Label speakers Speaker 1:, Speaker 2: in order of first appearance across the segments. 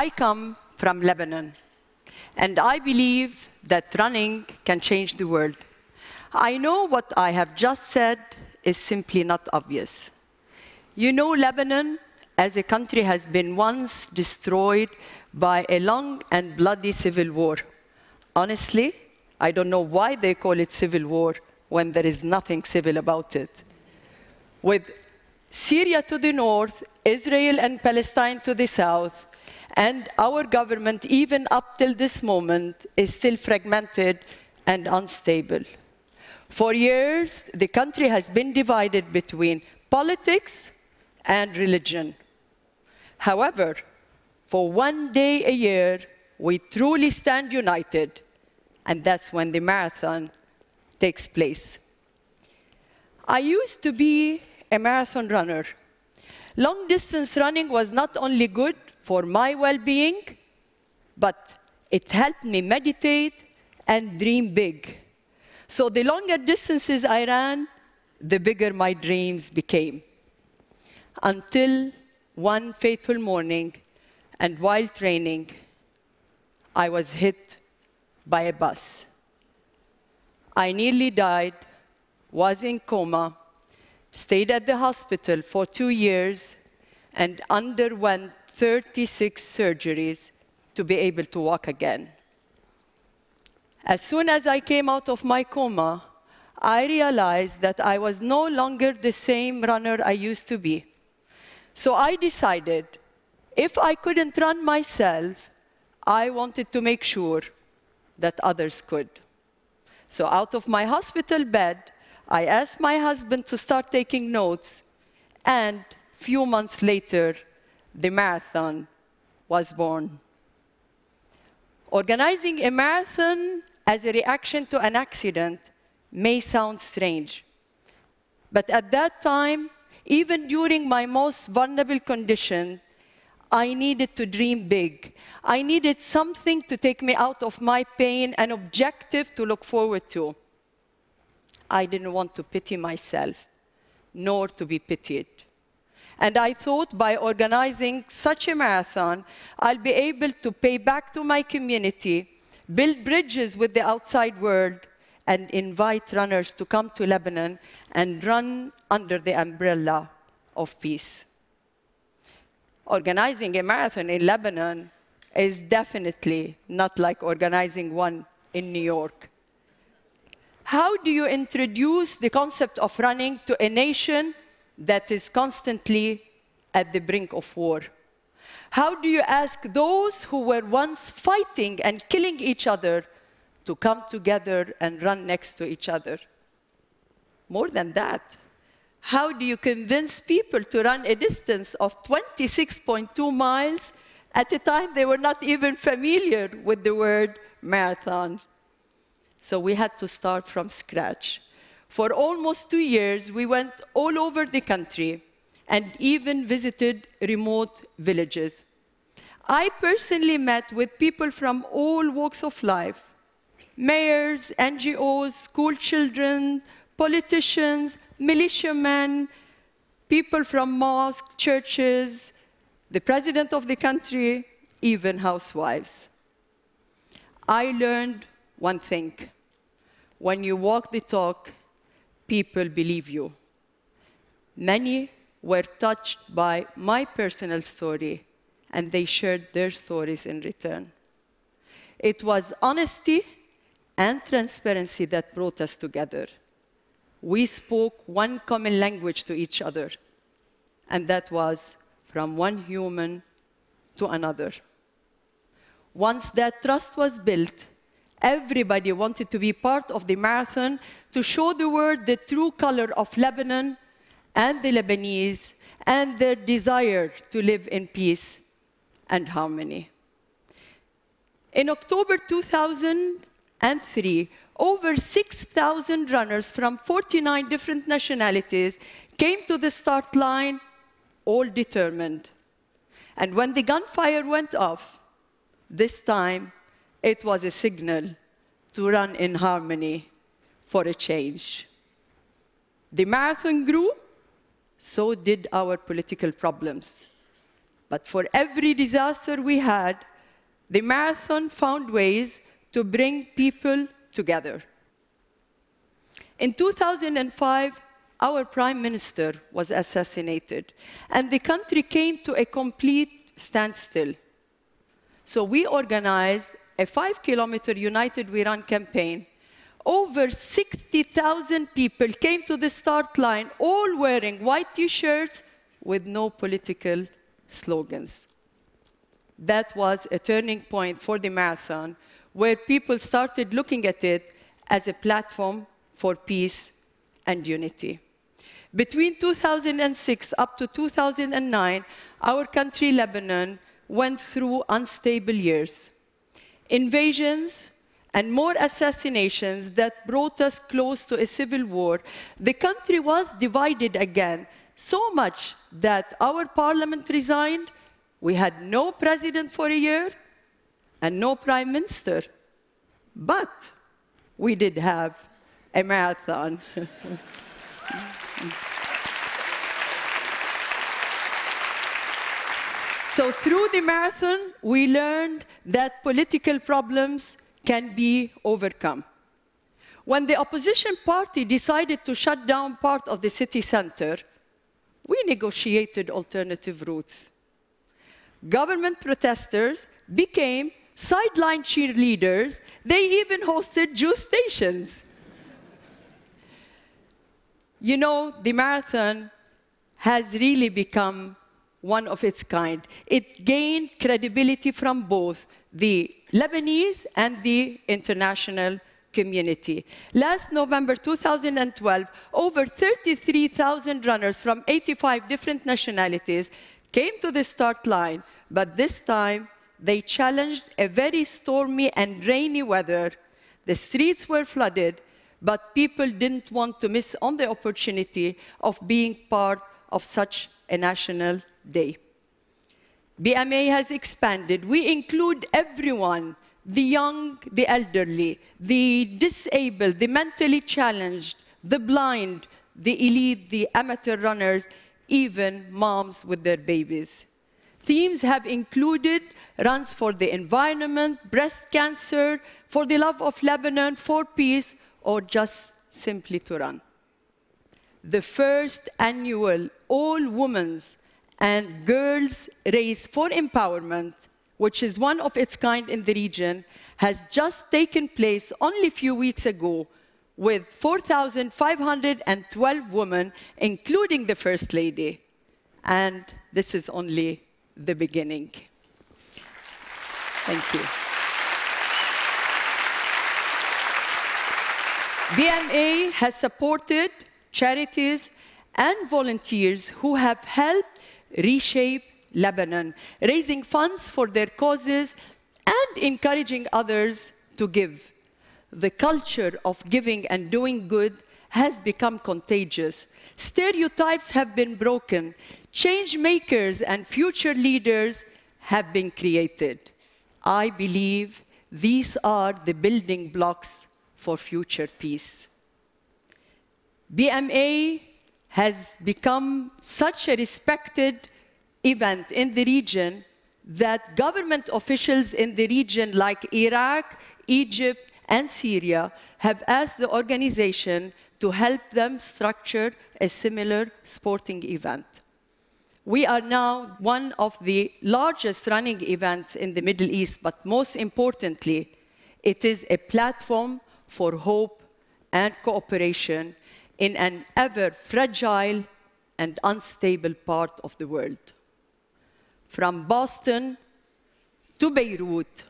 Speaker 1: I come from Lebanon, and I believe that running can change the world. I know what I have just said is simply not obvious. You know, Lebanon as a country has been once destroyed by a long and bloody civil war. Honestly, I don't know why they call it civil war when there is nothing civil about it. With Syria to the north, Israel and Palestine to the south, and our government, even up till this moment, is still fragmented and unstable. For years, the country has been divided between politics and religion. However, for one day a year, we truly stand united, and that's when the marathon takes place. I used to be a marathon runner. Long distance running was not only good for my well being, but it helped me meditate and dream big. So the longer distances I ran, the bigger my dreams became. Until one fateful morning, and while training, I was hit by a bus. I nearly died, was in coma, stayed at the hospital for two years, and underwent 36 surgeries to be able to walk again. As soon as I came out of my coma, I realized that I was no longer the same runner I used to be. So I decided if I couldn't run myself, I wanted to make sure that others could. So out of my hospital bed, I asked my husband to start taking notes, and few months later, the marathon was born. Organizing a marathon as a reaction to an accident may sound strange. But at that time, even during my most vulnerable condition, I needed to dream big. I needed something to take me out of my pain, an objective to look forward to. I didn't want to pity myself, nor to be pitied. And I thought by organizing such a marathon, I'll be able to pay back to my community, build bridges with the outside world, and invite runners to come to Lebanon and run under the umbrella of peace. Organizing a marathon in Lebanon is definitely not like organizing one in New York. How do you introduce the concept of running to a nation that is constantly at the brink of war? How do you ask those who were once fighting and killing each other to come together and run next to each other? More than that, how do you convince people to run a distance of 26.2 miles at a time they were not even familiar with the word marathon? So we had to start from scratch. For almost two years, we went all over the country and even visited remote villages. I personally met with people from all walks of life mayors, NGOs, school children, politicians, militiamen, people from mosques, churches, the president of the country, even housewives. I learned one thing. When you walk the talk, people believe you. Many were touched by my personal story, and they shared their stories in return. It was honesty and transparency that brought us together. We spoke one common language to each other, and that was from one human to another. Once that trust was built, everybody wanted to be part of the marathon to show the world the true color of Lebanon and the Lebanese and their desire to live in peace and harmony. In October 2003, over 6,000 runners from 49 different nationalities came to the start line, all determined. And when the gunfire went off, this time it was a signal to run in harmony for a change. The marathon grew, so did our political problems. But for every disaster we had, the marathon found ways to bring people together. In 2005, our prime minister was assassinated, and the country came to a complete standstill. So we organized a five kilometer United We Run campaign. Over 60,000 people came to the start line, all wearing white t shirts with no political slogans. That was a turning point for the marathon where people started looking at it as a platform for peace and unity. Between 2006 up to 2009, our country, Lebanon, went through unstable years. Invasions and more assassinations that brought us close to a civil war. The country was divided again, so much that our parliament resigned, we had no president for a year, and no prime minister. But we did have a marathon. so through the marathon, we learned that political problems can be overcome. When the opposition party decided to shut down part of the city center, we negotiated alternative routes. Government protesters became sideline cheerleaders, they even hosted Jew stations. you know, the marathon has really become one of its kind. It gained credibility from both the Lebanese and the international community. Last November 2012, over 33,000 runners from 85 different nationalities came to the start line, but this time they challenged a very stormy and rainy weather. The streets were flooded, but people didn't want to miss on the opportunity of being part of such a national day. BMA has expanded. We include everyone, the young, the elderly, the disabled, the mentally challenged, the blind, the elite, the amateur runners, even moms with their babies. Themes have included runs for the environment, breast cancer, for the love of Lebanon, for peace, or just simply to run. The first annual all women's and girls race for empowerment, which is one of its kind in the region, has just taken place only a few weeks ago with 4,512 women, including the First Lady. And this is only the beginning. Thank you. BMA has supported charities and volunteers who have helped reshape Lebanon, raising funds for their causes and encouraging others to give. The culture of giving and doing good has become contagious. Stereotypes have been broken. Change makers and future leaders have been created. I believe these are the building blocks for future peace. BMA has become such a respected event in the region that government officials in the region like Iraq, Egypt, and Syria have asked the organization to help them structure a similar sporting event. We are now one of the largest running events in the Middle East, but most importantly, it is a platform for hope and cooperation in an ever fragile and unstable part of the world. From Boston to Beirut,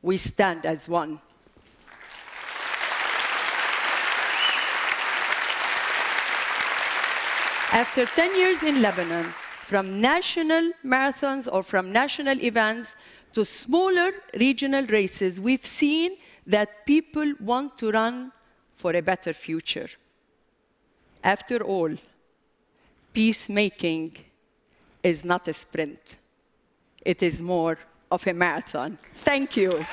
Speaker 1: we stand as one. After 10 years in Lebanon, from national marathons or from national events to smaller regional races, we've seen that people want to run for a better future. After all, peacemaking is not a sprint. It is more of a marathon. Thank you.